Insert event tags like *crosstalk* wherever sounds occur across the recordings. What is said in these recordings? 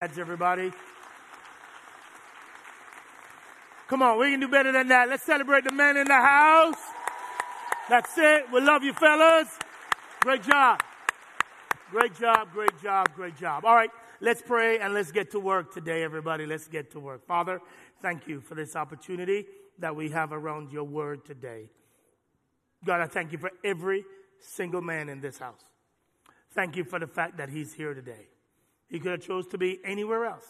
That's everybody. Come on, we can do better than that. Let's celebrate the men in the house. That's it. We love you, fellas. Great job. Great job, great job, great job. All right, let's pray and let's get to work today, everybody. Let's get to work. Father, thank you for this opportunity that we have around your word today. God, I thank you for every single man in this house. Thank you for the fact that he's here today. He could have chose to be anywhere else,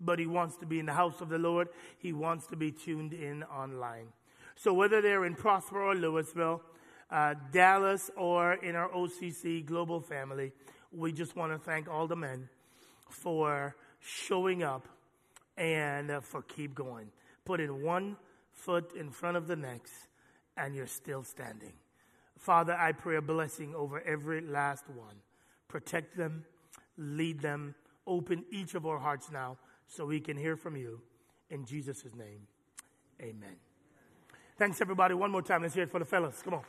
but he wants to be in the house of the Lord. He wants to be tuned in online. So whether they're in Prosper or Louisville, uh, Dallas or in our OCC global family, we just want to thank all the men for showing up and uh, for keep going. Putting one foot in front of the next, and you're still standing. Father, I pray a blessing over every last one. Protect them, lead them, open each of our hearts now so we can hear from you. In Jesus' name, amen. Thanks, everybody. One more time. Let's hear it for the fellas. Come on.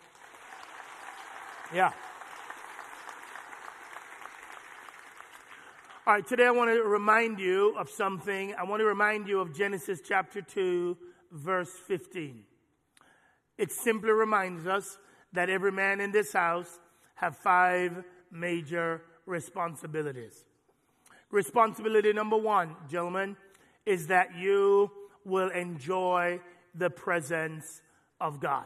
Yeah. All right, today I want to remind you of something. I want to remind you of Genesis chapter 2, verse 15. It simply reminds us that every man in this house have five major responsibilities. Responsibility number one, gentlemen, is that you will enjoy the presence of God.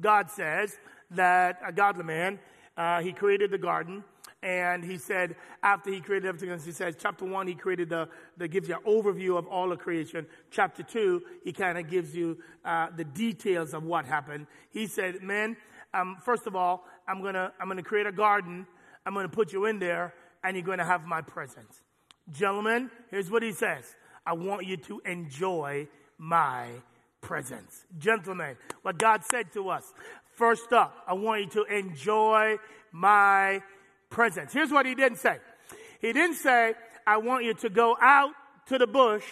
God says that a godly man, uh, he created the garden. And he said, after he created everything he says, chapter one, he created the, the gives you an overview of all of creation. Chapter two, he kind of gives you uh, the details of what happened. He said, man, um, first of all, I'm gonna, I'm gonna create a garden. I'm gonna put you in there and you're gonna have my presence. Gentlemen, here's what he says. I want you to enjoy my presence. Gentlemen, what God said to us. First up, I want you to enjoy my presence. Here's what he didn't say. He didn't say, I want you to go out to the bush,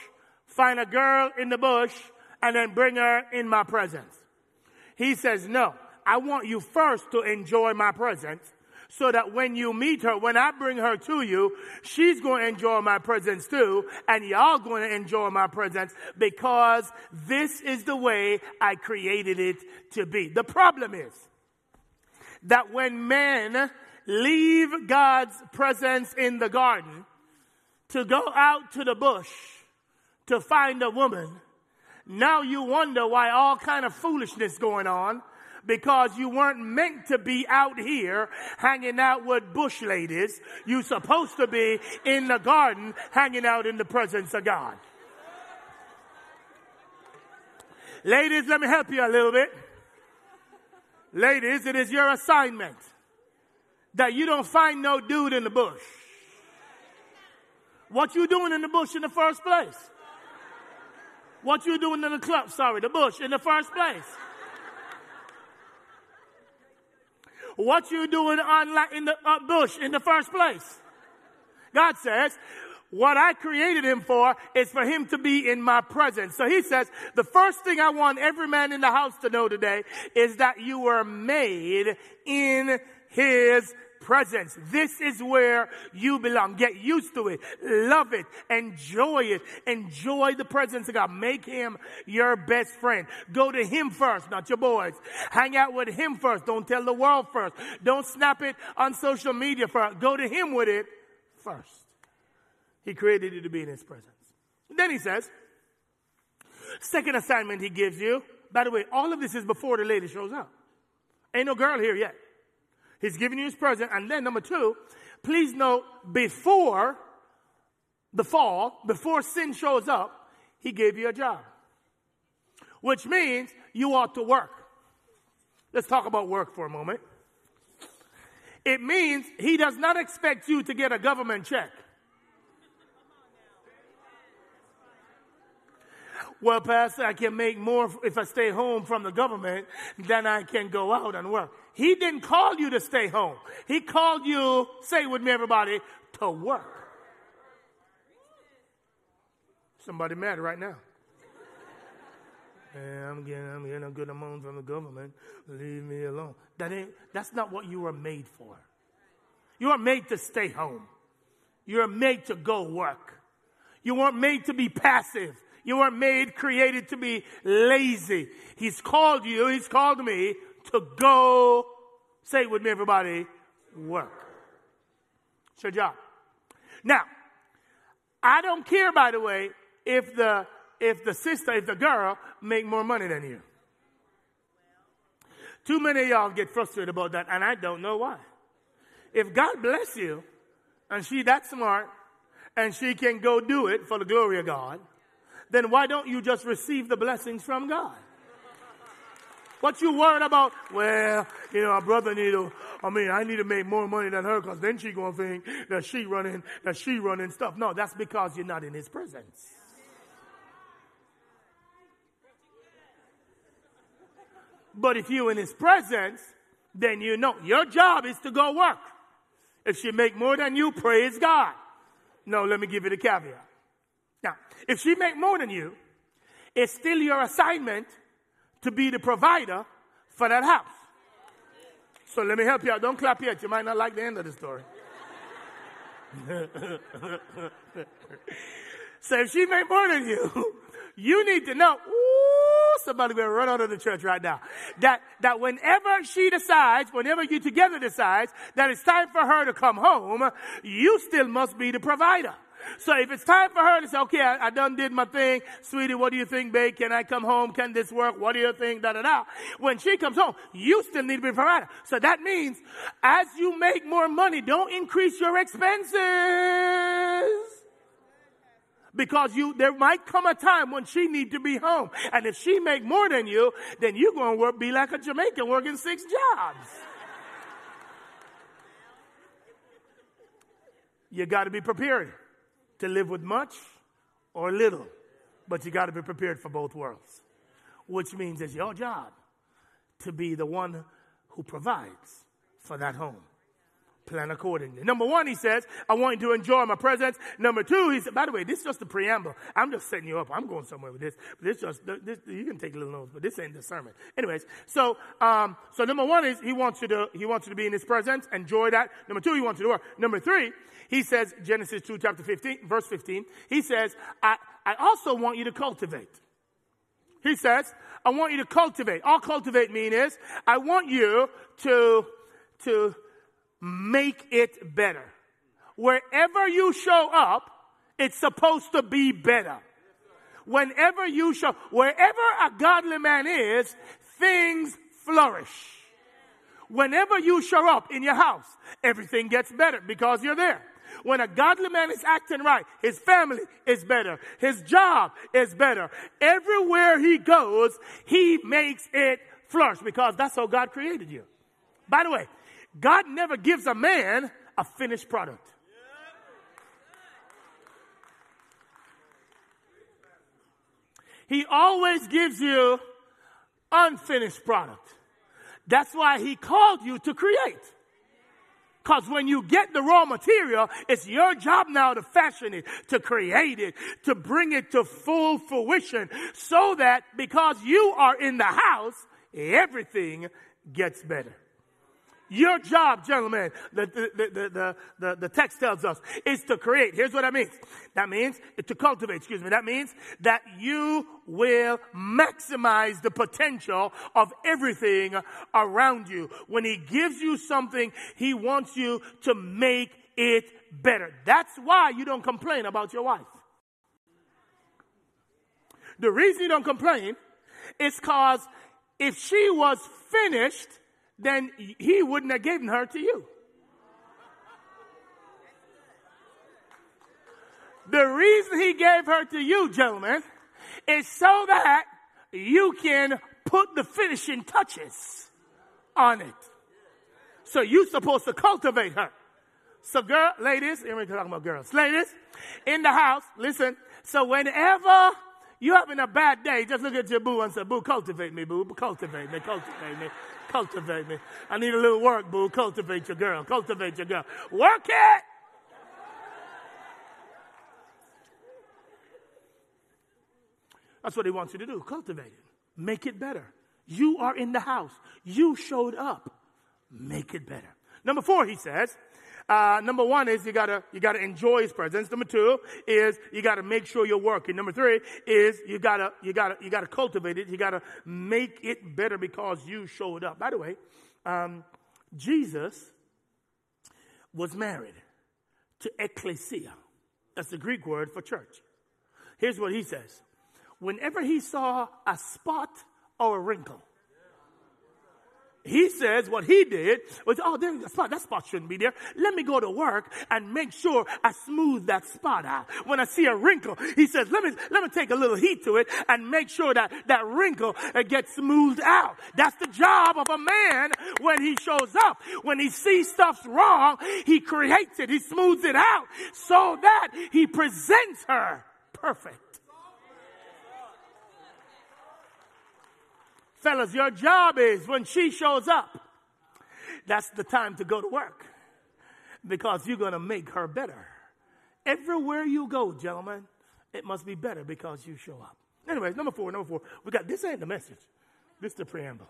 find a girl in the bush, and then bring her in my presence. He says, no, I want you first to enjoy my presence so that when you meet her, when I bring her to you, she's going to enjoy my presence too, and y'all going to enjoy my presence because this is the way I created it to be. The problem is that when men leave God's presence in the garden to go out to the bush to find a woman, now you wonder why all kind of foolishness going on because you weren't meant to be out here hanging out with bush ladies. You're supposed to be in the garden hanging out in the presence of God. Ladies, let me help you a little bit. Ladies, it is your assignment that you don't find no dude in the bush. What you doing in the bush in the first place? What you doing in the club, sorry, the bush in the first place? What you doing in the uh, bush in the first place. God says, what I created him for is for him to be in my presence. So he says, the first thing I want every man in the house to know today is that you were made in his presence. This is where you belong. Get used to it. Love it. Enjoy it. Enjoy the presence of God. Make him your best friend. Go to him first, not your boys. Hang out with him first. Don't tell the world first. Don't snap it on social media first. Go to him with it first. He created you to be in his presence. Then he says, second assignment he gives you. By the way, all of this is before the lady shows up. Ain't no girl here yet. He's giving you his present. And then number two, please note before the fall, before sin shows up, he gave you a job. Which means you ought to work. Let's talk about work for a moment. It means he does not expect you to get a government check. Well, Pastor, I can make more if I stay home from the government than I can go out and work. He didn't call you to stay home. He called you, say with me everybody, to work. Somebody mad right now. Yeah, I'm getting, I'm getting a good amount from the government. Leave me alone. That ain't, that's not what you were made for. You are made to stay home. You are made to go work. You weren't made to be passive. You weren't made, created to be lazy. He's called you, He's called me to go, say it with me, everybody, work. It's your job. Now, I don't care, by the way, if the if the sister, if the girl make more money than you. Too many of y'all get frustrated about that, and I don't know why. If God bless you, and she that smart, and she can go do it for the glory of God, then why don't you just receive the blessings from God? What you worried about? Well, you know, our brother need to, I mean, I need to make more money than her because then she gonna think that she running, that she running stuff. No, that's because you're not in his presence. But if you're in his presence, then you know your job is to go work. If she make more than you, praise God. No, let me give you the caveat. Now, if she make more than you, it's still your assignment to be the provider for that house. So let me help you out. Don't clap yet. You might not like the end of the story. *laughs* so if she make more than you, *laughs* you need to know, ooh, somebody will run out of the church right now. That, that whenever she decides, whenever you together decides that it's time for her to come home, you still must be the provider. So if it's time for her to say, okay, I, I, done did my thing, sweetie, what do you think, babe? Can I come home? Can this work? What do you think? Da da da. When she comes home, you still need to be a provider. So that means as you make more money, don't increase your expenses because you there might come a time when she need to be home and if she make more than you then you're going to work be like a jamaican working six jobs you got to be prepared to live with much or little but you got to be prepared for both worlds which means it's your job to be the one who provides for that home plan accordingly. Number one, he says, I want you to enjoy my presence. Number two, he said, by the way, this is just the preamble. I'm just setting you up. I'm going somewhere with this. But this just, this, you can take little notes, but this ain't the sermon. Anyways, so, um, so number one is he wants you to, he wants you to be in his presence, enjoy that. Number two, he wants you to work. Number three, he says, Genesis 2, chapter 15, verse 15, he says, I, I also want you to cultivate. He says, I want you to cultivate. All cultivate mean is, I want you to, to, make it better. Wherever you show up, it's supposed to be better. Whenever you show, wherever a godly man is, things flourish. Whenever you show up in your house, everything gets better because you're there. When a godly man is acting right, his family is better. His job is better. Everywhere he goes, he makes it flourish because that's how God created you. By the way, God never gives a man a finished product. He always gives you unfinished product. That's why he called you to create. Because when you get the raw material, it's your job now to fashion it, to create it, to bring it to full fruition, so that because you are in the house, everything gets better. Your job, gentlemen, the, the, the, the, the, text tells us, is to create. Here's what that means. That means to cultivate, excuse me. That means that you will maximize the potential of everything around you. When he gives you something, he wants you to make it better. That's why you don't complain about your wife. The reason you don't complain is because if she was finished, then he wouldn't have given her to you. The reason he gave her to you, gentlemen, is so that you can put the finishing touches on it. So you're supposed to cultivate her. So girl, ladies, we're talking about girls. Ladies, in the house, listen. So whenever you're having a bad day, just look at your boo and say, boo, cultivate me, boo, cultivate me, cultivate me. Cultivate me. I need a little work, boo. Cultivate your girl. Cultivate your girl. Work it. That's what he wants you to do. Cultivate it. Make it better. You are in the house. You showed up. Make it better. Number four, he says, Uh, number one is you gotta you gotta enjoy His presence. Number two is you gotta make sure you're working. Number three is you gotta you gotta you gotta cultivate it. You gotta make it better because you showed up. By the way, um, Jesus was married to ecclesia. That's the Greek word for church. Here's what he says: Whenever he saw a spot or a wrinkle he says what he did was, oh, there's a spot. That spot shouldn't be there. Let me go to work and make sure I smooth that spot out. When I see a wrinkle, he says, let me, let me take a little heat to it and make sure that that wrinkle uh, gets smoothed out. That's the job of a man when he shows up. When he sees stuff's wrong, he creates it. He smooths it out so that he presents her perfect. Fellas, your job is when she shows up, that's the time to go to work because you're going to make her better. Everywhere you go, gentlemen, it must be better because you show up. Anyways, number four, number four. We got this ain't the message. This is the preamble.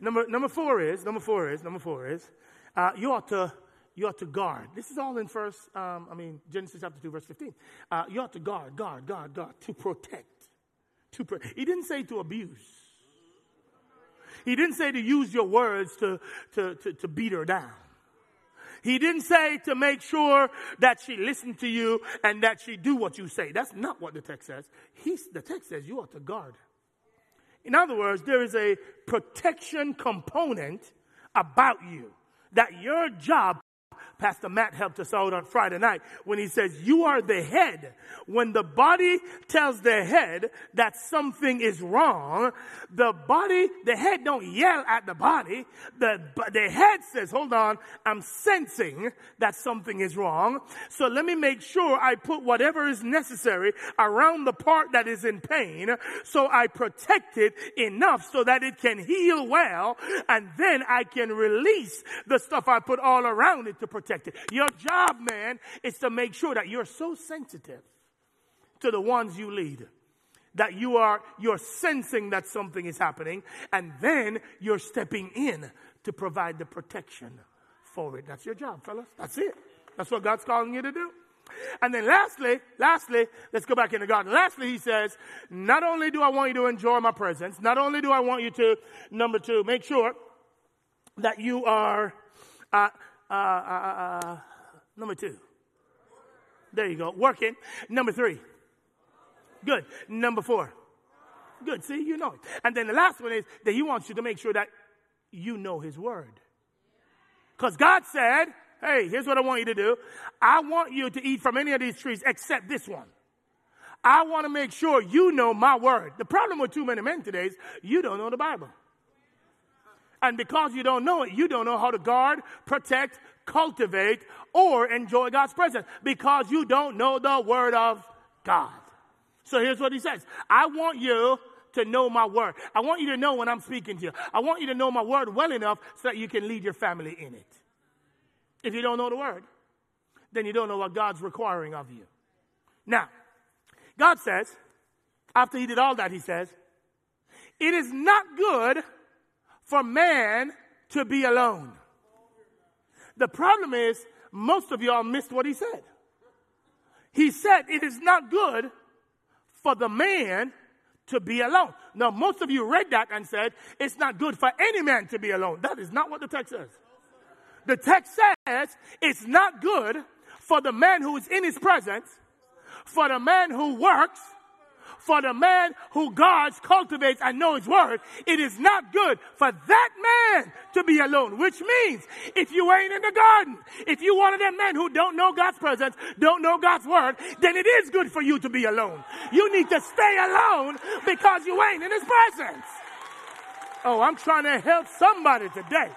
Number number four is number four is number four is uh, you ought to you ought to guard. This is all in first. Um, I mean Genesis chapter two verse fifteen. Uh, you ought to guard, guard, guard, guard to protect. To pro- he didn't say to abuse. He didn't say to use your words to, to, to, to beat her down. He didn't say to make sure that she listened to you and that she do what you say. That's not what the text says. He's, the text says you ought to guard. In other words, there is a protection component about you. That your job Pastor Matt helped us out on Friday night when he says, you are the head. When the body tells the head that something is wrong, the body, the head don't yell at the body. The, the head says, hold on, I'm sensing that something is wrong. So let me make sure I put whatever is necessary around the part that is in pain so I protect it enough so that it can heal well and then I can release the stuff I put all around it to protect protected. Your job, man, is to make sure that you're so sensitive to the ones you lead that you are you're sensing that something is happening and then you're stepping in to provide the protection for it. That's your job fellas. That's it. That's what god's calling you to do. And then lastly lastly let's go back in the garden lastly he says not only do i want you to enjoy my presence not only do i want you to number two make sure that you are uh, uh, uh, uh, number two. There you go. Working. Number three. Good. Number four. Good. See, you know it. And then the last one is that he wants you to make sure that you know his word. Because God said, hey, here's what I want you to do. I want you to eat from any of these trees except this one. I want to make sure you know my word. The problem with too many men today is you don't know the Bible. And because you don't know it, you don't know how to guard, protect, cultivate, or enjoy God's presence because you don't know the Word of God. So here's what he says I want you to know my Word. I want you to know when I'm speaking to you. I want you to know my Word well enough so that you can lead your family in it. If you don't know the Word, then you don't know what God's requiring of you. Now, God says, after he did all that, he says, it is not good for man to be alone. The problem is, most of y'all missed what he said. He said, It is not good for the man to be alone. Now, most of you read that and said, It's not good for any man to be alone. That is not what the text says. The text says, It's not good for the man who is in his presence, for the man who works, for the man who guards, cultivates, and knows his word, it is not good for that man to be alone. Which means, if you ain't in the garden, if you one of them men who don't know God's presence, don't know God's word, then it is good for you to be alone. You need to stay alone because you ain't in his presence. Oh, I'm trying to help somebody today.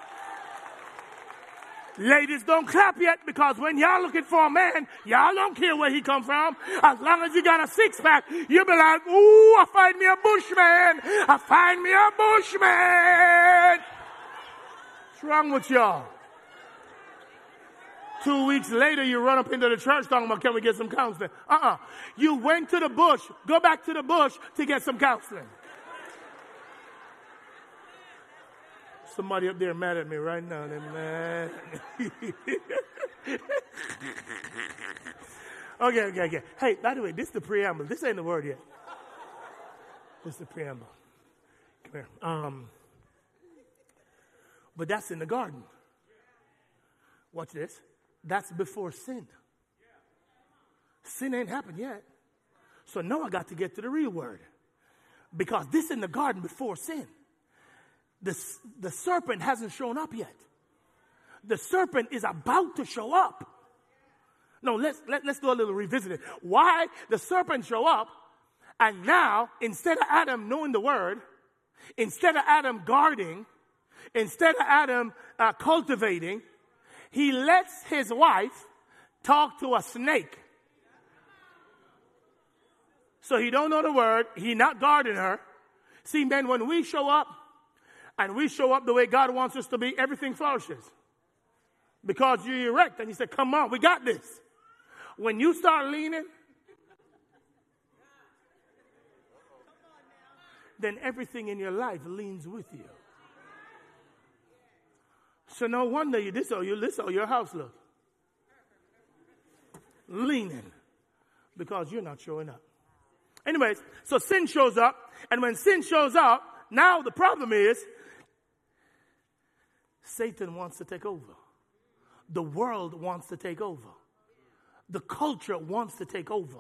Ladies, don't clap yet because when y'all looking for a man, y'all don't care where he come from. As long as you got a six pack, you be like, ooh, I find me a bushman. I find me a bushman. What's wrong with y'all? Two weeks later, you run up into the church talking about, can we get some counseling? Uh-uh. You went to the bush. Go back to the bush to get some counseling. Somebody up there mad at me right now. They're mad. *laughs* okay, okay, okay. Hey, by the way, this is the preamble. This ain't the word yet. This is the preamble. Come here. Um, but that's in the garden. Watch this. That's before sin. Sin ain't happened yet. So now I got to get to the real word. Because this in the garden before sin. The, the serpent hasn't shown up yet. The serpent is about to show up. No, let's, let, let's do a little revisiting. Why the serpent show up and now instead of Adam knowing the word, instead of Adam guarding, instead of Adam uh, cultivating, he lets his wife talk to a snake. So he don't know the word. He not guarding her. See, men, when we show up and we show up the way God wants us to be, everything flourishes. Because you're erect and you say, come on, we got this. When you start leaning, then everything in your life leans with you. So no wonder you this or you this or your house look. Leaning. Because you're not showing up. Anyways, so sin shows up, and when sin shows up, now the problem is Satan wants to take over. The world wants to take over. The culture wants to take over.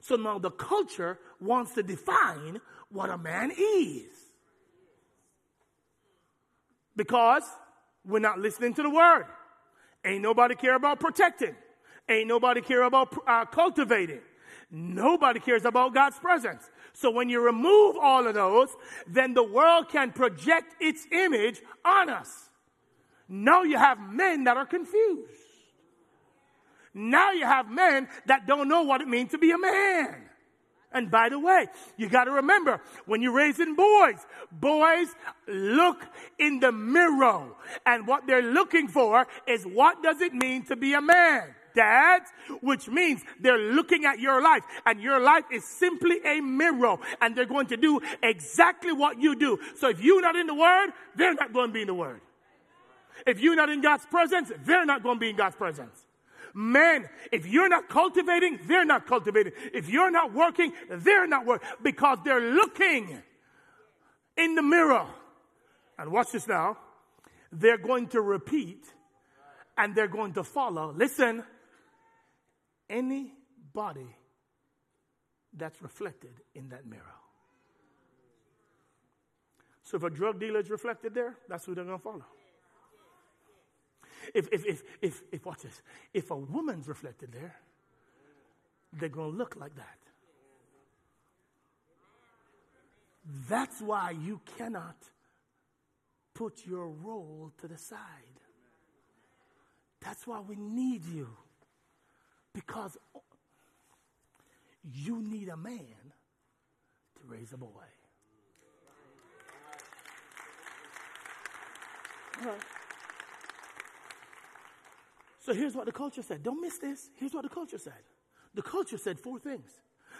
So now the culture wants to define what a man is. Because we're not listening to the word. Ain't nobody care about protecting. Ain't nobody care about uh, cultivating. Nobody cares about God's presence. So when you remove all of those, then the world can project its image on us. Now you have men that are confused. Now you have men that don't know what it means to be a man. And by the way, you got to remember when you're raising boys, boys look in the mirror. And what they're looking for is what does it mean to be a man? dads, which means they're looking at your life and your life is simply a mirror and they're going to do exactly what you do. So if you're not in the word, they're not going to be in the word. If you're not in God's presence, they're not going to be in God's presence. Men, if you're not cultivating, they're not cultivating. If you're not working, they're not working because they're looking in the mirror. And watch this now. They're going to repeat and they're going to follow. Listen, anybody that's reflected in that mirror. So if a drug dealer is reflected there, that's who they're going to follow. If, if, if, if, if, watch this, if a woman's reflected there, they're going to look like that. That's why you cannot put your role to the side. That's why we need you. Because you need a man to raise a boy. Right. So here's what the culture said. Don't miss this. Here's what the culture said. The culture said four things.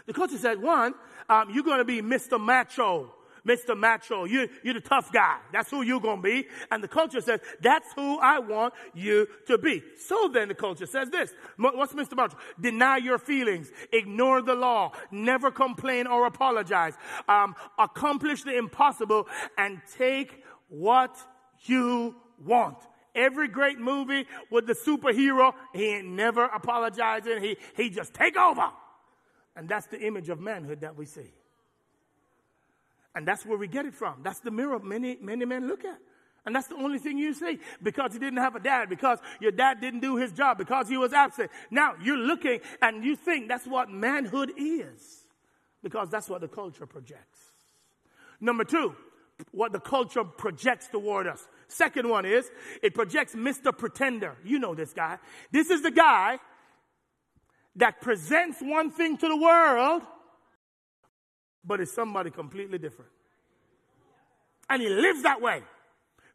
The culture said, one, um, you're going to be Mr. Macho. Mr. Macho. You, you're the tough guy. That's who you're going to be. And the culture says, that's who I want you to be. So then the culture says this. What's Mr. Macho? Deny your feelings. Ignore the law. Never complain or apologize. Um, accomplish the impossible and take what you want. Every great movie with the superhero, he ain't never apologizing. He, he just take over. And that's the image of manhood that we see. And that's where we get it from. That's the mirror many, many men look at. And that's the only thing you see because he didn't have a dad, because your dad didn't do his job, because he was absent. Now you're looking and you think that's what manhood is because that's what the culture projects. Number two, what the culture projects toward us. Second one is it projects Mr. Pretender. You know this guy. This is the guy that presents one thing to the world, but is somebody completely different. And he lives that way.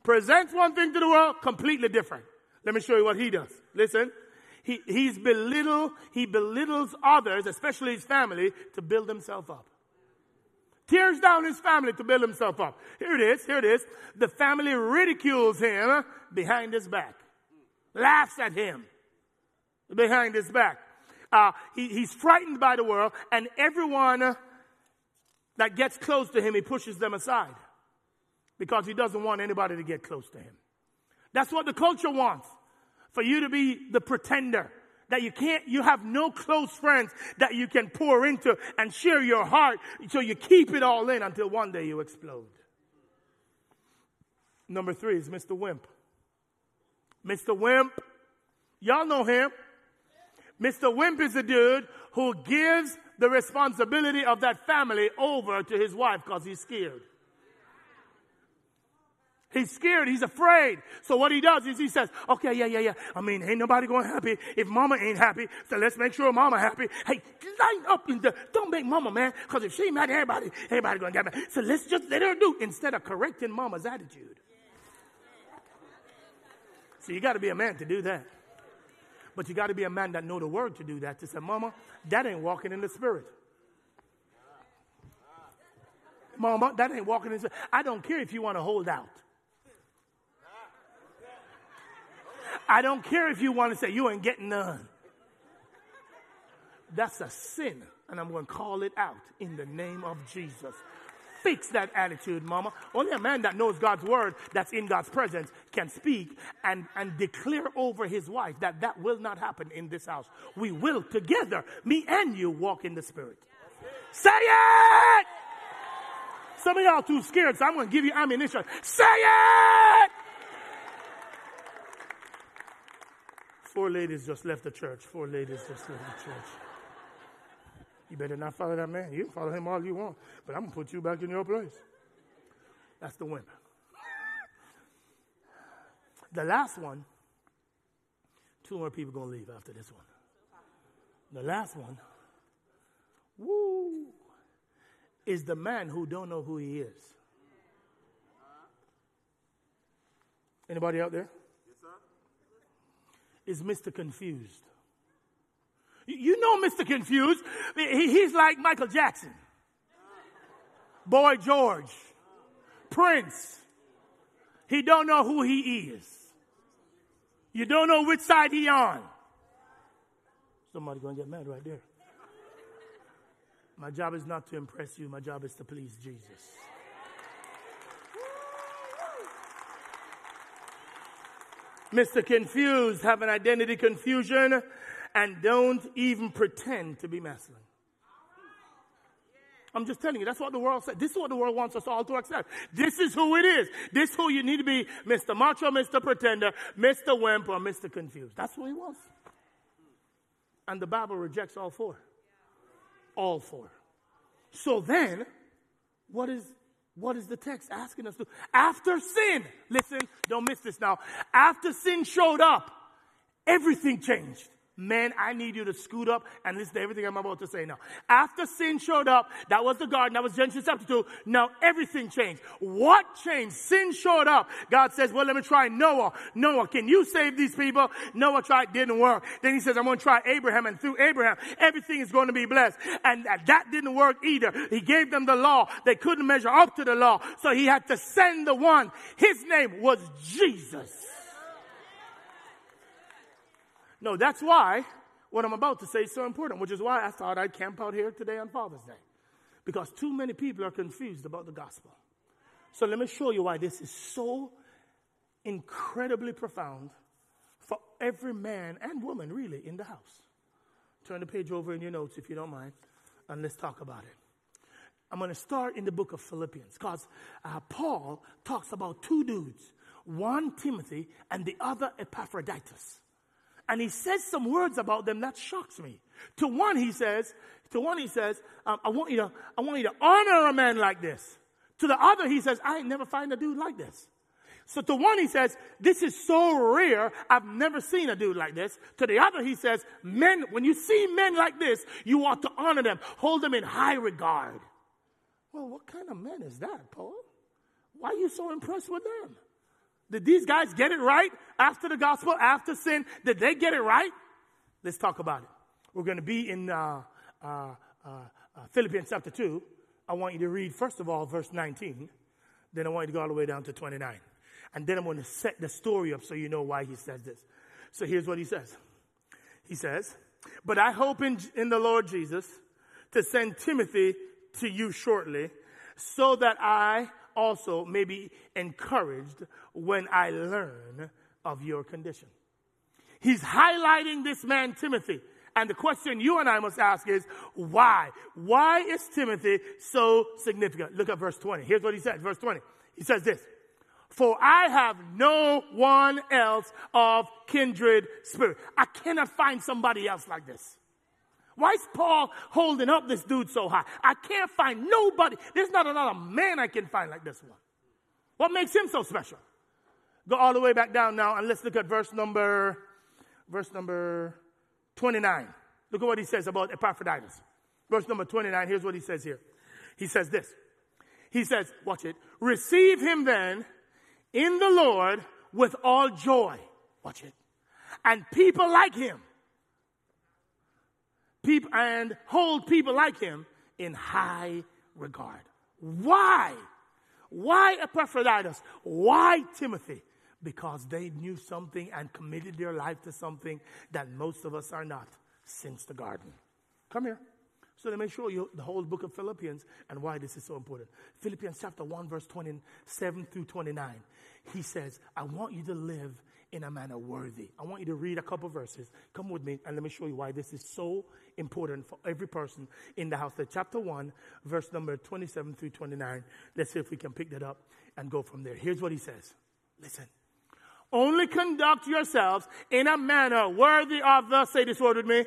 Presents one thing to the world, completely different. Let me show you what he does. Listen. He, he's belittle, he belittles others, especially his family, to build himself up tears down his family to build himself up. Here it is, here it is. The family ridicules him behind his back, laughs at him behind his back. Uh, he, he's frightened by the world, and everyone that gets close to him, he pushes them aside because he doesn't want anybody to get close to him. That's what the culture wants for you to be the pretender that you can't, you have no close friends that you can pour into and share your heart. So you keep it all in until one day you explode. Number three is Mr. Wimp. Mr. Wimp, y'all know him. Mr. Wimp is a dude who gives the responsibility of that family over to his wife because he's scared. He's scared. He's afraid. So what he does is he says, okay, yeah, yeah, yeah. I mean, ain't nobody going happy if mama ain't happy. So let's make sure mama happy. Hey, line up the, don't make mama mad. Cause if she mad, everybody, everybody going to get mad. So let's just let her do instead of correcting mama's attitude. So you got to be a man to do that. But you got to be a man that know the word to do that. To say, mama, that ain't walking in the spirit. Mama, that ain't walking in the spirit. I don't care if you want to hold out. I don't care if you want to say you ain't getting none. That's a sin, and I'm going to call it out in the name of Jesus. Fix that attitude, mama. Only a man that knows God's word, that's in God's presence, can speak and, and declare over his wife that that will not happen in this house. We will together, me and you, walk in the spirit. Say it! Some of y'all too scared, so I'm going to give you ammunition. Say it! Four ladies just left the church. Four ladies just left the church. You better not follow that man. You can follow him all you want, but I'm going to put you back in your place. That's the wimp. The last one, two more people going to leave after this one. The last one, woo, is the man who don't know who he is. Anybody out there? Is Mr. Confused. You know Mr. Confused. He's like Michael Jackson, Boy George, Prince. He don't know who he is. You don't know which side he on. Somebody gonna get mad right there. My job is not to impress you. My job is to please Jesus. Mr. Confused have an identity confusion and don't even pretend to be masculine. I'm just telling you, that's what the world said. This is what the world wants us all to accept. This is who it is. This is who you need to be Mr. Macho, Mr. Pretender, Mr. Wimp, or Mr. Confused. That's who he was. And the Bible rejects all four. All four. So then, what is what is the text asking us to? After sin, listen, don't miss this now. After sin showed up, everything changed. Man, I need you to scoot up and listen to everything I'm about to say now. After sin showed up, that was the garden, that was Genesis chapter 2. Now everything changed. What changed? Sin showed up. God says, well, let me try Noah. Noah, can you save these people? Noah tried, didn't work. Then he says, I'm going to try Abraham and through Abraham, everything is going to be blessed. And that didn't work either. He gave them the law. They couldn't measure up to the law. So he had to send the one. His name was Jesus. No, that's why what I'm about to say is so important, which is why I thought I'd camp out here today on Father's Day. Because too many people are confused about the gospel. So let me show you why this is so incredibly profound for every man and woman, really, in the house. Turn the page over in your notes if you don't mind, and let's talk about it. I'm going to start in the book of Philippians because uh, Paul talks about two dudes, one Timothy and the other Epaphroditus. And he says some words about them that shocks me. To one, he says, to one, he says, um, I want you to, I want you to honor a man like this. To the other, he says, I ain't never find a dude like this. So to one, he says, this is so rare. I've never seen a dude like this. To the other, he says, men, when you see men like this, you ought to honor them, hold them in high regard. Well, what kind of men is that, Paul? Why are you so impressed with them? Did these guys get it right after the gospel, after sin? Did they get it right? Let's talk about it. We're going to be in uh, uh, uh, uh, Philippians chapter 2, I want you to read, first of all, verse 19. Then I want you to go all the way down to 29. And then I'm going to set the story up so you know why he says this. So here's what he says He says, But I hope in, in the Lord Jesus to send Timothy to you shortly, so that I also may be encouraged when I learn of your condition. He's highlighting this man, Timothy. And the question you and I must ask is, why? Why is Timothy so significant? Look at verse 20. Here's what he said. Verse 20. He says this. For I have no one else of kindred spirit. I cannot find somebody else like this. Why is Paul holding up this dude so high? I can't find nobody. There's not another man I can find like this one. What makes him so special? Go all the way back down now and let's look at verse number verse number 29. Look at what he says about Epaphroditus. Verse number 29, here's what he says here. He says this. He says, watch it. Receive him then in the Lord with all joy. Watch it. And people like him. People, and hold people like him in high regard. Why? Why Epaphroditus? Why Timothy? because they knew something and committed their life to something that most of us are not since the garden. Come here. So let me show you the whole book of Philippians and why this is so important. Philippians chapter 1, verse 27 through 29. He says, I want you to live in a manner worthy. I want you to read a couple verses. Come with me and let me show you why this is so important for every person in the house. The chapter 1, verse number 27 through 29. Let's see if we can pick that up and go from there. Here's what he says. Listen. Only conduct yourselves in a manner worthy of the, say this word with me.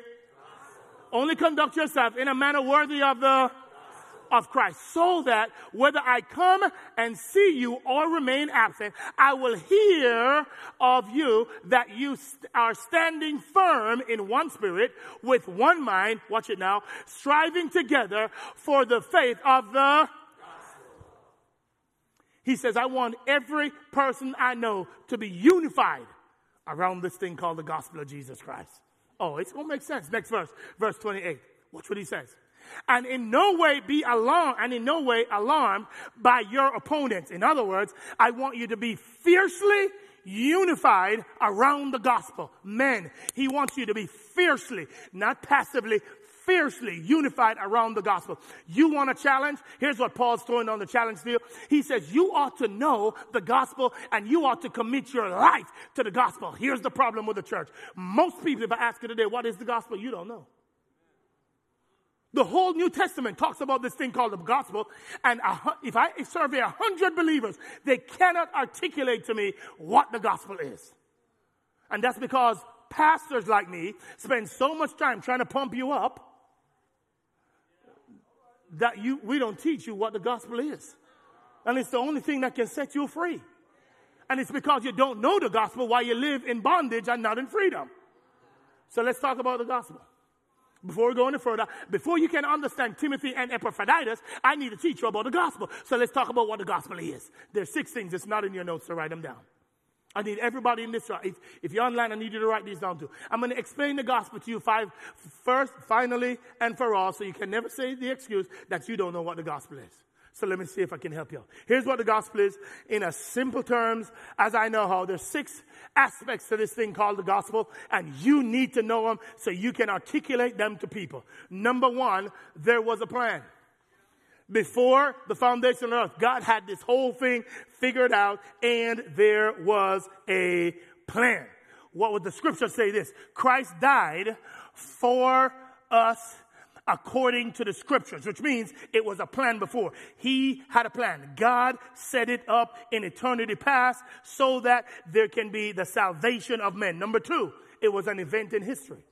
Only conduct yourself in a manner worthy of the, of Christ, so that whether I come and see you or remain absent, I will hear of you that you st- are standing firm in one spirit, with one mind, watch it now, striving together for the faith of the gospel. he says, I want every person I know to be unified around this thing called the gospel of Jesus Christ. Oh, it's going to make sense. Next verse, verse 28. Watch what he says. And in no way be alarmed, and in no way alarmed by your opponents. In other words, I want you to be fiercely unified around the gospel. Men, he wants you to be fiercely, not passively, fiercely unified around the gospel. You want a challenge? Here's what Paul's throwing on the challenge field. He says, you ought to know the gospel and you ought to commit your life to the gospel. Here's the problem with the church. Most people, if I ask you today, what is the gospel? You don't know. The whole New Testament talks about this thing called the gospel. And if I survey a hundred believers, they cannot articulate to me what the gospel is. And that's because pastors like me spend so much time trying to pump you up that you, we don't teach you what the gospel is. And it's the only thing that can set you free. And it's because you don't know the gospel why you live in bondage and not in freedom. So let's talk about the gospel. Before we go any further, before you can understand Timothy and Epaphroditus, I need to teach you about the gospel. So let's talk about what the gospel is. There's six things. It's not in your notes, so write them down. I need everybody in this room. If, if you're online, I need you to write these down too. I'm going to explain the gospel to you five, first, finally, and for all, so you can never say the excuse that you don't know what the gospel is. So let me see if I can help you. Here's what the gospel is in as simple terms as I know how. There's six aspects to this thing called the gospel, and you need to know them so you can articulate them to people. Number one, there was a plan. Before the foundation of earth, God had this whole thing figured out and there was a plan. What would the scripture say this? Christ died for us according to the scriptures, which means it was a plan before. He had a plan. God set it up in eternity past so that there can be the salvation of men. Number two, it was an event in history.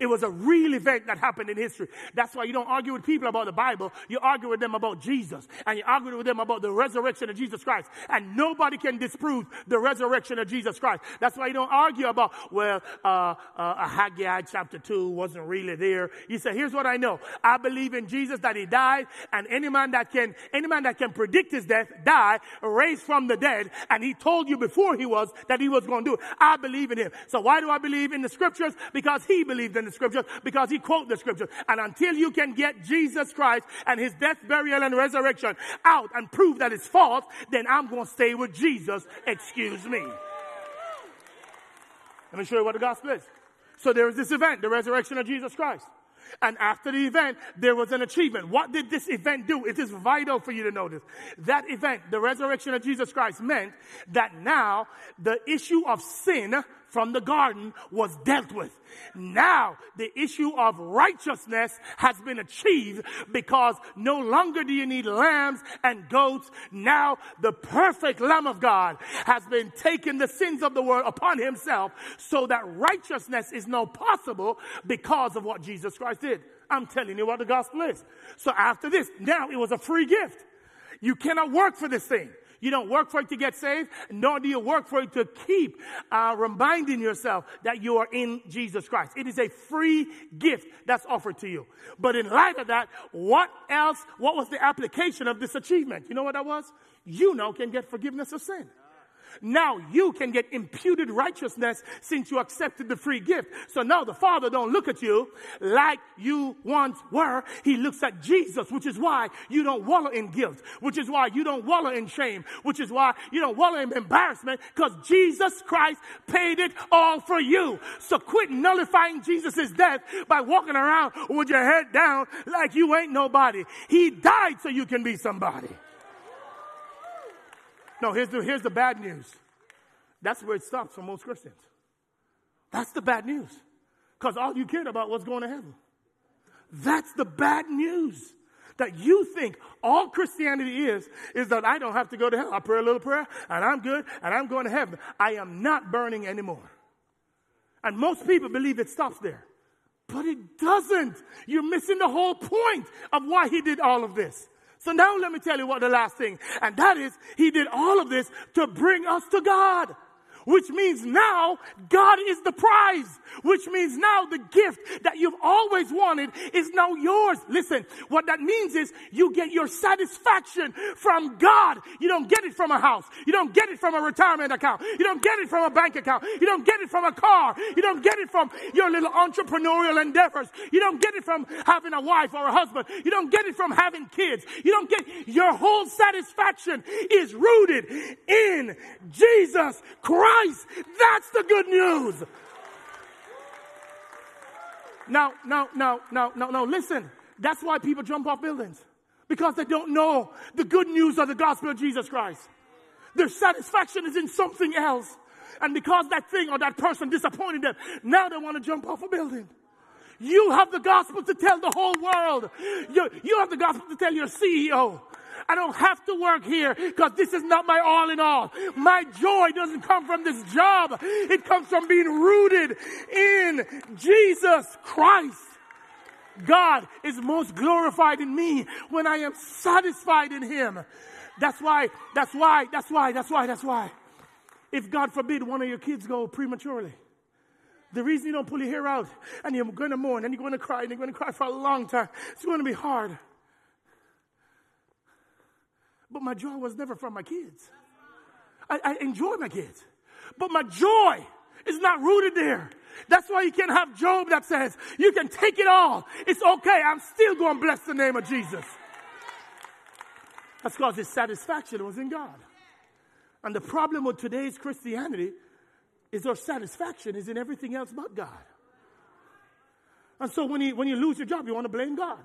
It was a real event that happened in history. That's why you don't argue with people about the Bible. You argue with them about Jesus. And you argue with them about the resurrection of Jesus Christ. And nobody can disprove the resurrection of Jesus Christ. That's why you don't argue about, well, uh, uh, Haggai chapter 2 wasn't really there. You say, here's what I know. I believe in Jesus that he died and any man that can, any man that can predict his death, die, raised from the dead. And he told you before he was that he was going to do it. I believe in him. So why do I believe in the scriptures? Because he believed in the scriptures because he quote the scriptures. And until you can get Jesus Christ and his death, burial, and resurrection out and prove that it's false, then I'm going to stay with Jesus. Excuse me. Let me show you what the gospel is. So there is this event, the resurrection of Jesus Christ. And after the event, there was an achievement. What did this event do? It is vital for you to know this. That event, the resurrection of Jesus Christ, meant that now the issue of sin from the garden was dealt with. Now the issue of righteousness has been achieved because no longer do you need lambs and goats. Now the perfect Lamb of God has been taken the sins of the world upon himself so that righteousness is now possible because of what Jesus Christ did. I'm telling you what the gospel is. So after this, now it was a free gift. You cannot work for this thing. You don't work for it to get saved, nor do you work for it to keep uh, reminding yourself that you are in Jesus Christ. It is a free gift that's offered to you. But in light of that, what else, what was the application of this achievement? You know what that was? You now can get forgiveness of sin. Now you can get imputed righteousness since you accepted the free gift. So now the Father don't look at you like you once were. He looks at Jesus, which is why you don't wallow in guilt, which is why you don't wallow in shame, which is why you don't wallow in embarrassment because Jesus Christ paid it all for you. So quit nullifying Jesus' death by walking around with your head down like you ain't nobody. He died so you can be somebody. No, here's the, here's the bad news. That's where it stops for most Christians. That's the bad news. Because all you cared about was going to heaven. That's the bad news. That you think all Christianity is, is that I don't have to go to hell. I pray a little prayer and I'm good and I'm going to heaven. I am not burning anymore. And most people believe it stops there. But it doesn't. You're missing the whole point of why he did all of this. So now let me tell you what the last thing, and that is, he did all of this to bring us to God which means now God is the prize, which means now the gift that you've always wanted is now yours. Listen, what that means is you get your satisfaction from God. You don't get it from a house. You don't get it from a retirement account. You don't get it from a bank account. You don't get it from a car. You don't get it from your little entrepreneurial endeavors. You don't get it from having a wife or a husband. You don't get it from having kids. You don't get your whole satisfaction is rooted in Jesus Christ. Christ. That's the good news. Now, now, now, now, now, now, listen. That's why people jump off buildings. Because they don't know the good news of the gospel of Jesus Christ. Their satisfaction is in something else. And because that thing or that person disappointed them, now they want to jump off a building. You have the gospel to tell the whole world. You, you have the gospel to tell your CEO. I don't have to work here because this is not my all in all. My joy doesn't come from this job. It comes from being rooted in Jesus Christ. God is most glorified in me when I am satisfied in Him. That's why, that's why, that's why, that's why, that's why. If God forbid one of your kids go prematurely, the reason you don't pull your hair out and you're going to mourn and you're going to cry and you're going to cry for a long time, it's going to be hard. But my joy was never from my kids. I, I enjoy my kids. But my joy is not rooted there. That's why you can't have Job that says, you can take it all. It's okay. I'm still going to bless the name of Jesus. That's because his satisfaction was in God. And the problem with today's Christianity is our satisfaction is in everything else but God. And so when you, when you lose your job, you want to blame God.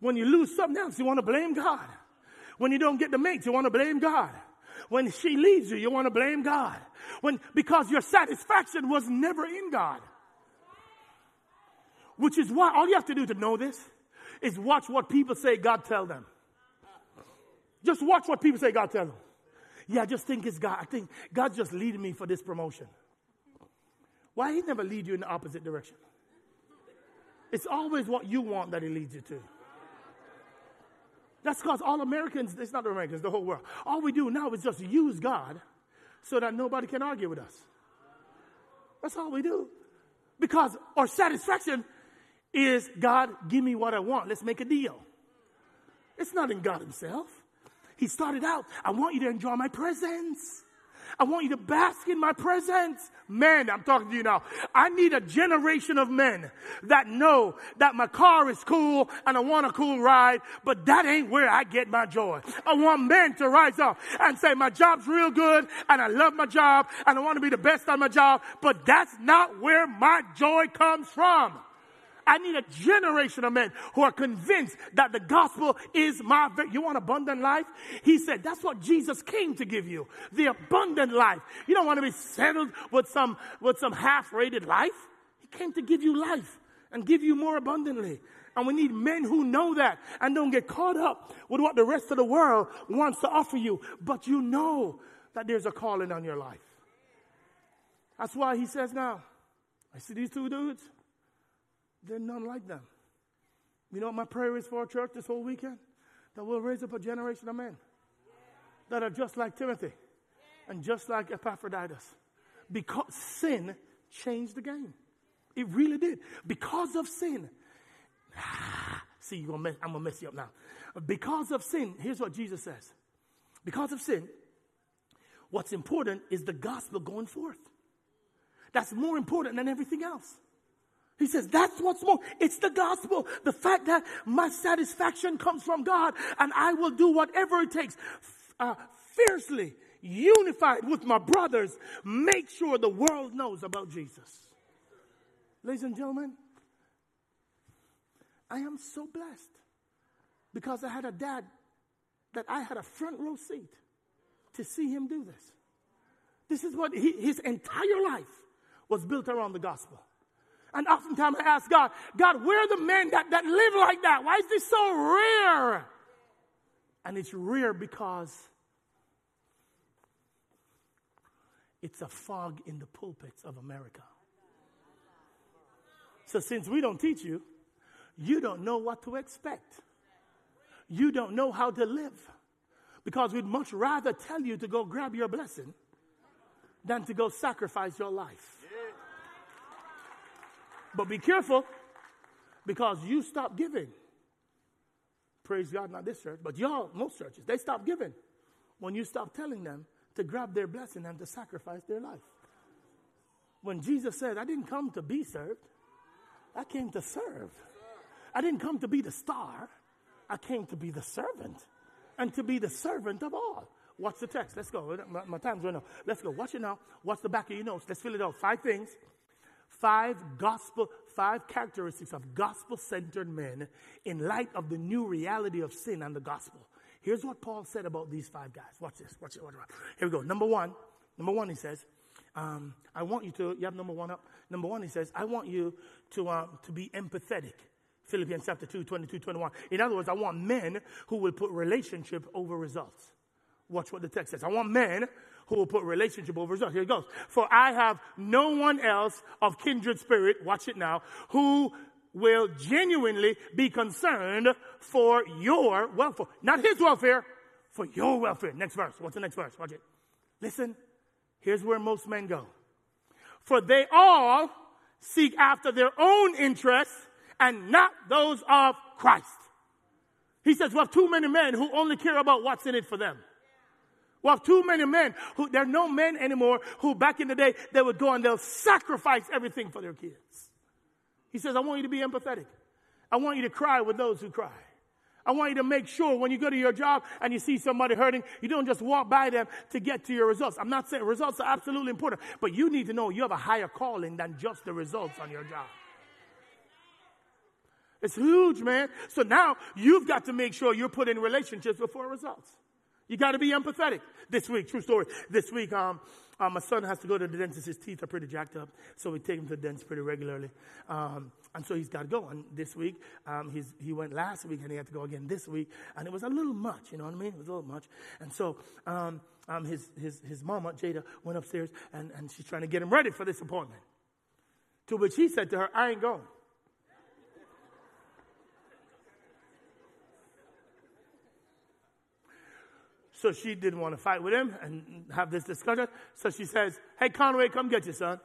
When you lose something else, you want to blame God. When you don't get the mate, you want to blame God. When she leaves you, you want to blame God. When, because your satisfaction was never in God. Which is why all you have to do to know this is watch what people say God tell them. Just watch what people say God tell them. Yeah, I just think it's God. I think God's just leading me for this promotion. Why he never lead you in the opposite direction? It's always what you want that he leads you to. That's because all Americans, it's not the Americans, the whole world. All we do now is just use God so that nobody can argue with us. That's all we do. Because our satisfaction is God, give me what I want. Let's make a deal. It's not in God Himself. He started out, I want you to enjoy my presence. I want you to bask in my presence. Men, I'm talking to you now. I need a generation of men that know that my car is cool and I want a cool ride, but that ain't where I get my joy. I want men to rise up and say, my job's real good and I love my job and I want to be the best on my job, but that's not where my joy comes from. I need a generation of men who are convinced that the gospel is my. You want abundant life? He said that's what Jesus came to give you, the abundant life. You don't want to be settled with some with some half-rated life. He came to give you life and give you more abundantly. And we need men who know that and don't get caught up with what the rest of the world wants to offer you. But you know that there's a calling on your life. That's why he says now, I see these two dudes. They're none like them. You know what my prayer is for our church this whole weekend? That we'll raise up a generation of men that are just like Timothy and just like Epaphroditus. Because sin changed the game. It really did. Because of sin. *sighs* see, gonna mess, I'm going to mess you up now. Because of sin, here's what Jesus says. Because of sin, what's important is the gospel going forth. That's more important than everything else. He says, that's what's more. It's the gospel. The fact that my satisfaction comes from God and I will do whatever it takes, uh, fiercely, unified with my brothers, make sure the world knows about Jesus. Ladies and gentlemen, I am so blessed because I had a dad that I had a front row seat to see him do this. This is what he, his entire life was built around the gospel. And oftentimes I ask God, God, where are the men that, that live like that? Why is this so rare? And it's rare because it's a fog in the pulpits of America. So since we don't teach you, you don't know what to expect. You don't know how to live. Because we'd much rather tell you to go grab your blessing than to go sacrifice your life. But be careful because you stop giving. Praise God, not this church, but y'all, most churches, they stop giving when you stop telling them to grab their blessing and to sacrifice their life. When Jesus said, I didn't come to be served, I came to serve. I didn't come to be the star, I came to be the servant and to be the servant of all. Watch the text. Let's go. My, my time's running out. Let's go. Watch it now. Watch the back of your notes. Let's fill it out. Five things five gospel, five characteristics of gospel centered men in light of the new reality of sin and the gospel. Here's what Paul said about these five guys. Watch this. Watch it. Watch it. Here we go. Number one. Number one, he says, um, I want you to, you have number one up. Number one, he says, I want you to, um, to be empathetic. Philippians chapter 2, 22, 21. In other words, I want men who will put relationship over results. Watch what the text says. I want men who will put relationship over results. Here it goes. For I have no one else of kindred spirit, watch it now, who will genuinely be concerned for your welfare. Not his welfare, for your welfare. Next verse. What's the next verse? Watch it. Listen, here's where most men go. For they all seek after their own interests and not those of Christ. He says, well, too many men who only care about what's in it for them. We have too many men who, there are no men anymore who back in the day, they would go and they'll sacrifice everything for their kids. He says, I want you to be empathetic. I want you to cry with those who cry. I want you to make sure when you go to your job and you see somebody hurting, you don't just walk by them to get to your results. I'm not saying results are absolutely important, but you need to know you have a higher calling than just the results on your job. It's huge, man. So now you've got to make sure you're putting relationships before results. You got to be empathetic. This week, true story. This week, um, um, my son has to go to the dentist. His teeth are pretty jacked up, so we take him to the dentist pretty regularly. Um, and so he's got to go. And this week, um, he went last week, and he had to go again this week. And it was a little much, you know what I mean? It was a little much. And so um, um, his, his, his mama, Jada, went upstairs, and, and she's trying to get him ready for this appointment. To which he said to her, I ain't going. So she didn't want to fight with him and have this discussion. So she says, Hey, Conway, come get your son.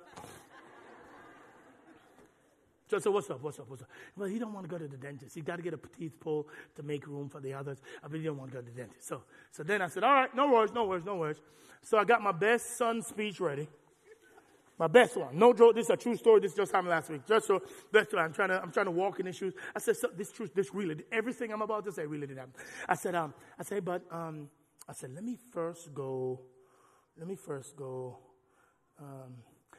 So I said, what's up, what's up, what's up? Well, he don't want to go to the dentist. He got to get a teeth pulled to make room for the others. I he don't want to go to the dentist. So, so then I said, all right, no worries, no worries, no worries. So I got my best son speech ready. My best one. No joke. This is a true story. This just happened last week. Just so that's why I'm trying to I'm trying to walk in his shoes. I said, so, this truth, this really everything I'm about to say really did happen. I said, um, I said, but um, I said, let me first go, let me first go, um,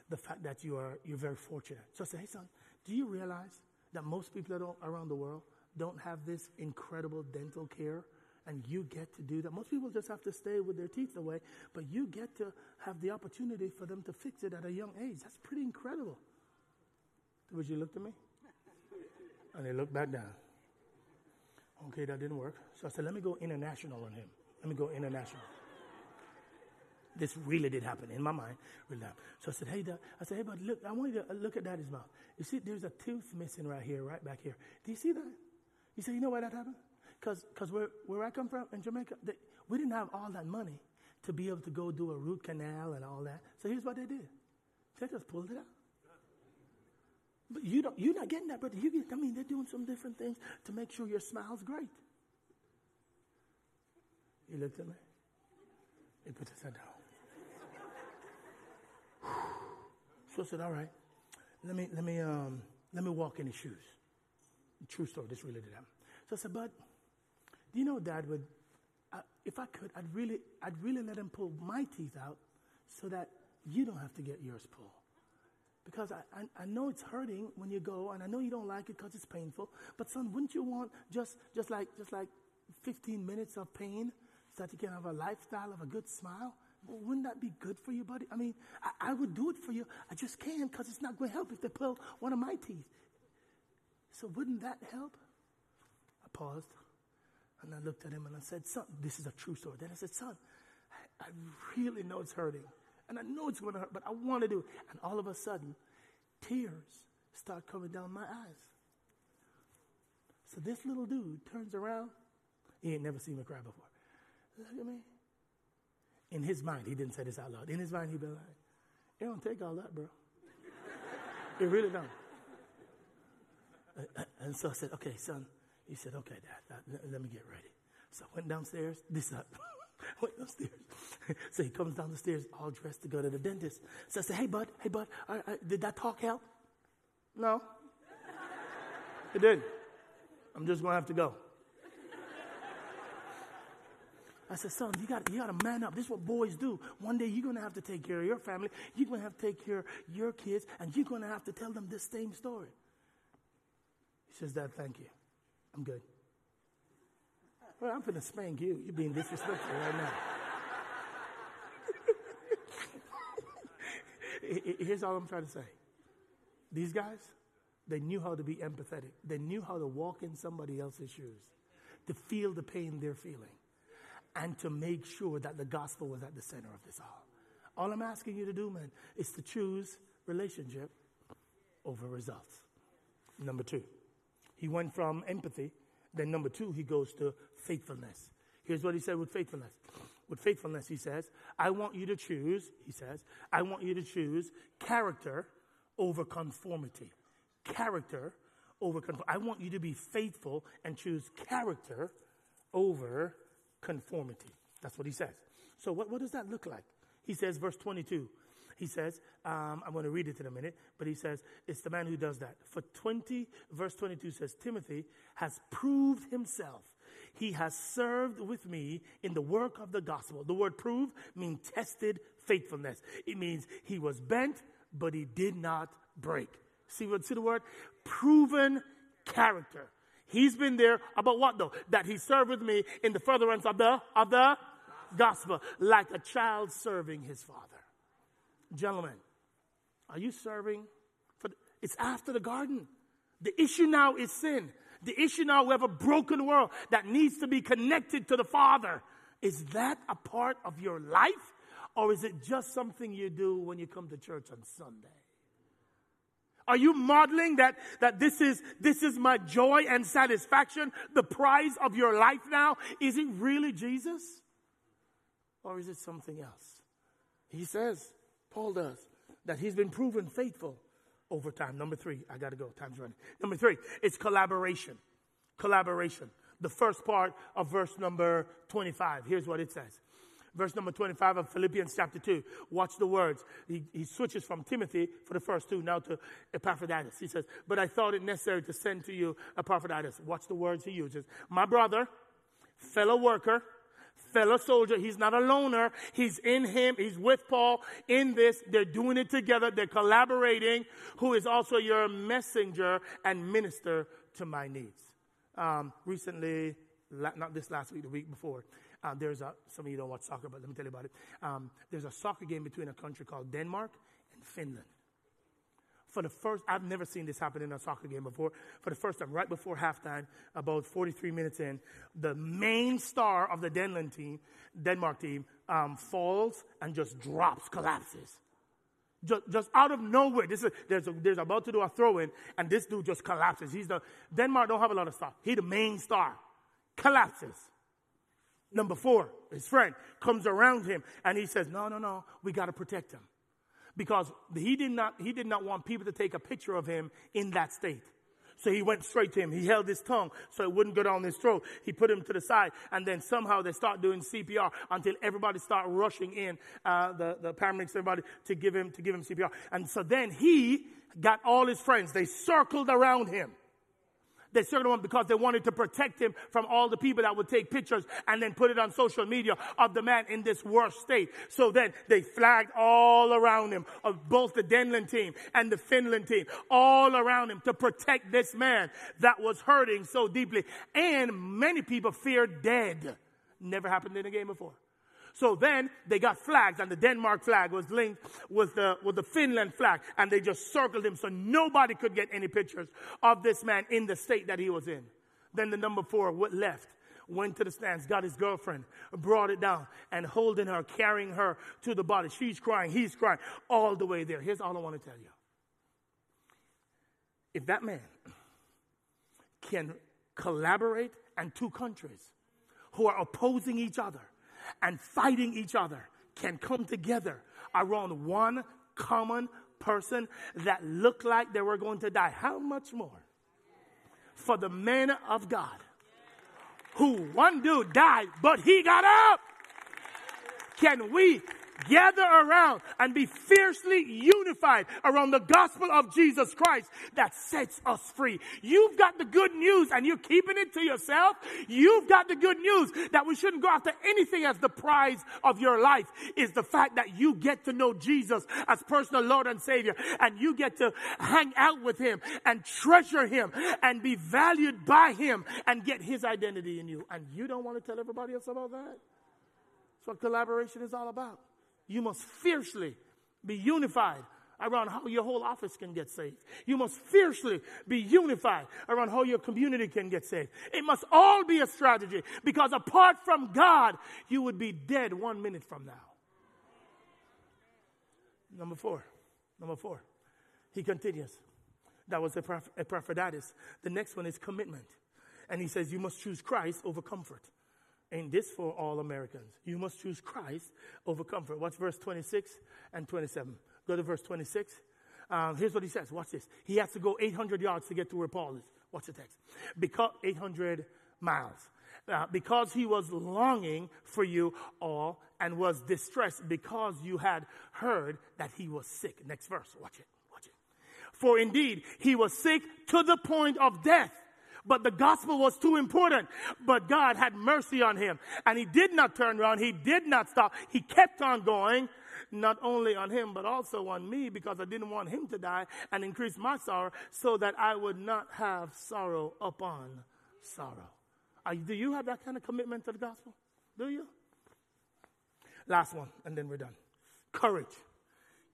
the fact that you are you're very fortunate. So I said, hey son, do you realize that most people around the world don't have this incredible dental care and you get to do that. Most people just have to stay with their teeth away, but you get to have the opportunity for them to fix it at a young age. That's pretty incredible. Would you look at me? And they looked back down. Okay, that didn't work. So I said, let me go international on him. Let me go international. This really did happen in my mind. Really So I said, hey, Dad. I said, hey, but look, I want you to uh, look at daddy's mouth. You see, there's a tooth missing right here, right back here. Do you see that? You say, you know why that happened? Because where, where I come from in Jamaica, they, we didn't have all that money to be able to go do a root canal and all that. So here's what they did they just pulled it out. But you don't, you're not getting that, brother. You get, I mean, they're doing some different things to make sure your smile's great. He looked at me. He put his head down. So I said, all right, let me, let me, um, let me walk in his shoes. True story, this really did happen. So I said, but do you know, Dad, would, uh, if I could, I'd really, I'd really let him pull my teeth out so that you don't have to get yours pulled. Because I, I, I know it's hurting when you go, and I know you don't like it because it's painful. But son, wouldn't you want just, just like, just like 15 minutes of pain that you can have a lifestyle of a good smile? Wouldn't that be good for you, buddy? I mean, I, I would do it for you. I just can't because it's not going to help if they pull one of my teeth. So wouldn't that help? I paused. And I looked at him and I said, Son, this is a true story. Then I said, Son, I, I really know it's hurting. And I know it's going to hurt, but I want to do it. And all of a sudden, tears start coming down my eyes. So this little dude turns around. He ain't never seen me cry before. Look at me. In his mind, he didn't say this out loud. In his mind, he'd be like, it don't take all that, bro. it really don't. And so I said, okay, son, he said, okay, Dad, let me get ready. So I went downstairs. This up. *laughs* went downstairs. *laughs* so he comes down the stairs all dressed to go to the dentist. So I said, hey, bud, hey, bud, uh, uh, did that talk help? No. *laughs* it didn't. I'm just going to have to go. I said, son, you got you got to man up. This is what boys do. One day you're going to have to take care of your family. You're going to have to take care of your kids, and you're going to have to tell them this same story. He says, Dad, thank you. I'm good. Well, I'm going to spank you. You're being disrespectful right now. *laughs* Here's all I'm trying to say. These guys, they knew how to be empathetic. They knew how to walk in somebody else's shoes, to feel the pain they're feeling, and to make sure that the gospel was at the center of this all. All I'm asking you to do, man, is to choose relationship over results. Number two. He went from empathy. Then, number two, he goes to faithfulness. Here's what he said with faithfulness. With faithfulness, he says, I want you to choose, he says, I want you to choose character over conformity. Character over conformity. I want you to be faithful and choose character over conformity. That's what he says. So, what, what does that look like? He says, verse 22, he says, um, I'm going to read it in a minute, but he says, it's the man who does that. For 20, verse 22 says, Timothy has proved himself. He has served with me in the work of the gospel. The word prove means tested faithfulness. It means he was bent, but he did not break. See what, see the word? Proven character. He's been there about what though? That he served with me in the furtherance of the, of the gospel, like a child serving his father. Gentlemen, are you serving? For the, it's after the garden. The issue now is sin. The issue now we have a broken world that needs to be connected to the Father. Is that a part of your life? Or is it just something you do when you come to church on Sunday? Are you modeling that, that this is, this is my joy and satisfaction, the prize of your life now? Is it really Jesus? Or is it something else? He says, Paul does, that he's been proven faithful over time. Number three, I got to go. Time's running. Number three, it's collaboration. Collaboration. The first part of verse number 25. Here's what it says. Verse number 25 of Philippians chapter 2. Watch the words. He, he switches from Timothy for the first two now to Epaphroditus. He says, But I thought it necessary to send to you Epaphroditus. Watch the words he uses. My brother, fellow worker, fellow soldier. He's not a loner. He's in him. He's with Paul in this. They're doing it together. They're collaborating. Who is also your messenger and minister to my needs. Um, recently, not this last week, the week before, uh, there's a, some of you don't watch soccer, but let me tell you about it. Um, there's a soccer game between a country called Denmark and Finland for the first, I've never seen this happen in a soccer game before. For the first time, right before halftime, about 43 minutes in, the main star of the Denmark team, Denmark team, um, falls and just drops, collapses. Just, just out of nowhere, this is, there's, a, there's about to do a throw in, and this dude just collapses. He's the, Denmark don't have a lot of stars. He's the main star. Collapses. Number four, his friend comes around him and he says, No, no, no, we got to protect him because he did not, he did not want people to take a picture of him in that state. So he went straight to him. He held his tongue so it wouldn't go down his throat. He put him to the side, and then somehow they start doing CPR until everybody start rushing in, uh, the, the paramedics, everybody, to give him, to give him CPR. And so then he got all his friends. They circled around him. They circled him because they wanted to protect him from all the people that would take pictures and then put it on social media of the man in this worst state. So then they flagged all around him of both the Denmark team and the Finland team, all around him to protect this man that was hurting so deeply. And many people feared dead. Never happened in a game before. So then they got flags, and the Denmark flag was linked with the, with the Finland flag, and they just circled him so nobody could get any pictures of this man in the state that he was in. Then the number four left went to the stands, got his girlfriend, brought it down, and holding her, carrying her to the body. She's crying, he's crying, all the way there. Here's all I want to tell you. If that man can collaborate and two countries who are opposing each other and fighting each other can come together around one common person that looked like they were going to die. How much more for the men of God who one dude died, but he got up? Can we gather around and be fiercely unified around the gospel of Jesus Christ that sets us free. You've got the good news and you're keeping it to yourself. You've got the good news that we shouldn't go after anything as the prize of your life is the fact that you get to know Jesus as personal Lord and Savior and you get to hang out with Him and treasure Him and be valued by Him and get His identity in you. And you don't want to tell everybody else about that? That's what collaboration is all about. You must fiercely be unified around how your whole office can get saved. You must fiercely be unified around how your community can get saved. It must all be a strategy because apart from God, you would be dead one minute from now. Number four. Number four. He continues. That was Epaphroditus. The next one is commitment. And he says, You must choose Christ over comfort. Ain't this for all Americans? You must choose Christ over comfort. Watch verse 26 and 27. Go to verse 26. Um, here's what he says. Watch this. He has to go 800 yards to get to where Paul is. Watch the text. Because 800 miles. Uh, because he was longing for you all and was distressed because you had heard that he was sick. Next verse. Watch it. Watch it. For indeed, he was sick to the point of death but the gospel was too important. But God had mercy on him. And he did not turn around. He did not stop. He kept on going, not only on him, but also on me, because I didn't want him to die and increase my sorrow so that I would not have sorrow upon sorrow. do you have that kind of commitment to the gospel? Do you? Last one, and then we're done. Courage.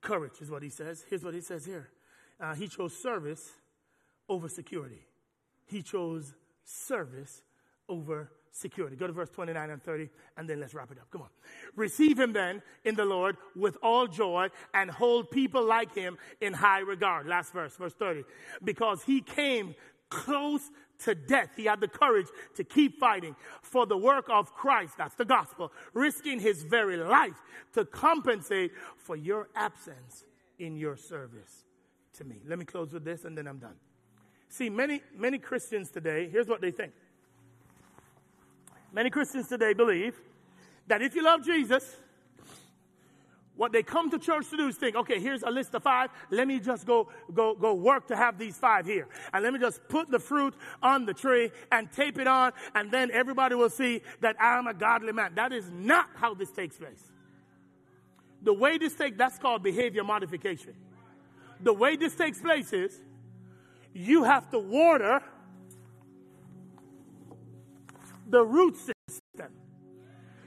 Courage is what he says. Here's what he says here. Uh, he chose service over security. He chose service over security. Go to verse 29 and 30, and then let's wrap it up. Come on. Receive him then in the Lord with all joy and hold people like him in high regard. Last verse, verse 30. Because he came close to death. He had the courage to keep fighting for the work of Christ. That's the gospel. Risking his very life to compensate for your absence in your service. to me. Let me close with this and then I'm done. See, many, many Christians today, here's what they think. Many Christians today believe that if you love Jesus, what they come to church to do is think, okay, here's a list of five. Let me just go, go, go work to have these five here. And let me just put the fruit on the tree and tape it on. And then everybody will see that I'm a godly man. That is not how this takes place. The way this takes, that's called behavior modification. The way this takes place is you have to water the root system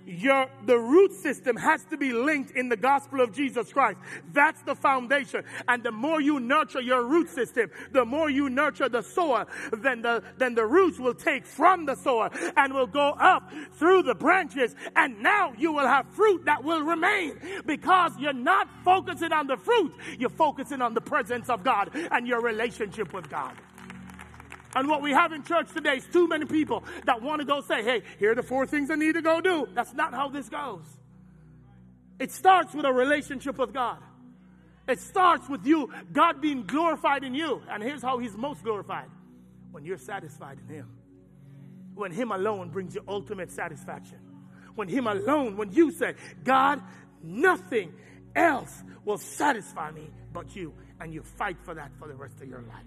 your the root system has to be linked in the gospel of Jesus Christ. That's the foundation. And the more you nurture your root system, the more you nurture the soil, then the then the roots will take from the soil and will go up through the branches. And now you will have fruit that will remain because you're not focusing on the fruit, you're focusing on the presence of God and your relationship with God. And what we have in church today is too many people that want to go say, hey, here are the four things I need to go do. That's not how this goes. It starts with a relationship with God. It starts with you, God being glorified in you. And here's how He's most glorified when you're satisfied in Him. When Him alone brings you ultimate satisfaction. When Him alone, when you say, God, nothing else will satisfy me but you. And you fight for that for the rest of your life.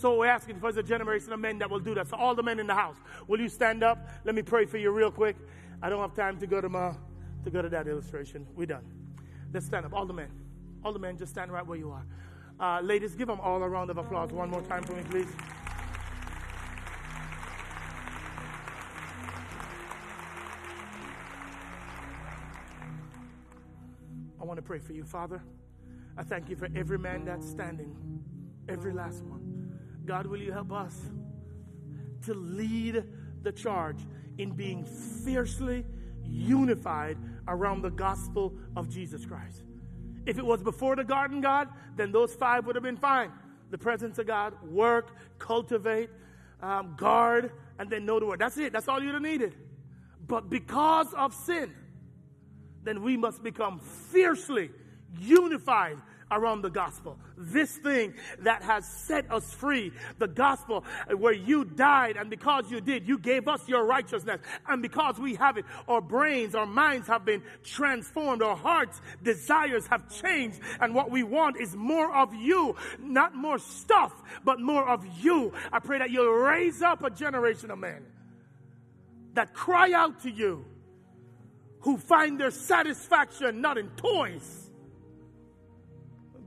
So we're asking for a generation of men that will do that. So all the men in the house, will you stand up? Let me pray for you real quick. I don't have time to go to my to go to that illustration. We're done. Let's stand up. All the men. All the men, just stand right where you are. Uh, ladies, give them all a round of applause one more time for me, please. I want to pray for you, Father. I thank you for every man that's standing, every last one. God, will you help us to lead the charge in being fiercely unified around the gospel of Jesus Christ? If it was before the garden, God, then those five would have been fine. The presence of God, work, cultivate, um, guard, and then know the word. That's it. That's all you'd have needed. But because of sin, then we must become fiercely unified around the gospel. This thing that has set us free, the gospel where you died, and because you did, you gave us your righteousness. And because we have it, our brains, our minds have been transformed, our hearts, desires have changed, and what we want is more of you, not more stuff, but more of you. I pray that you'll raise up a generation of men that cry out to you, who find their satisfaction not in toys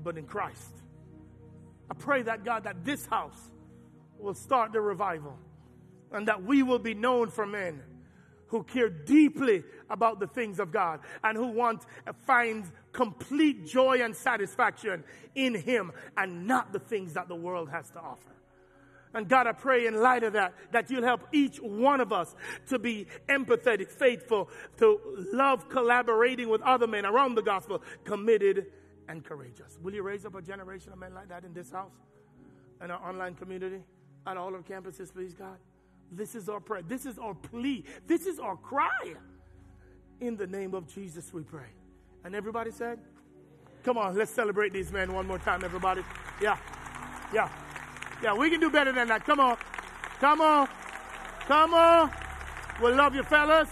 but in Christ. I pray that God, that this house will start the revival and that we will be known for men who care deeply about the things of God and who want find complete joy and satisfaction in Him and not the things that the world has to offer. And God, I pray in light of that, that you'll help each one of us to be empathetic, faithful, to love collaborating with other men around the gospel, committed and courageous. Will you raise up a generation of men like that in this house, in our online community, at all our campuses, please, God? This is our prayer. This is our plea. This is our cry. In the name of Jesus, we pray. And everybody said, Come on, let's celebrate these men one more time, everybody. Yeah, yeah, yeah, we can do better than that. Come on, come on, come on. We love you, fellas.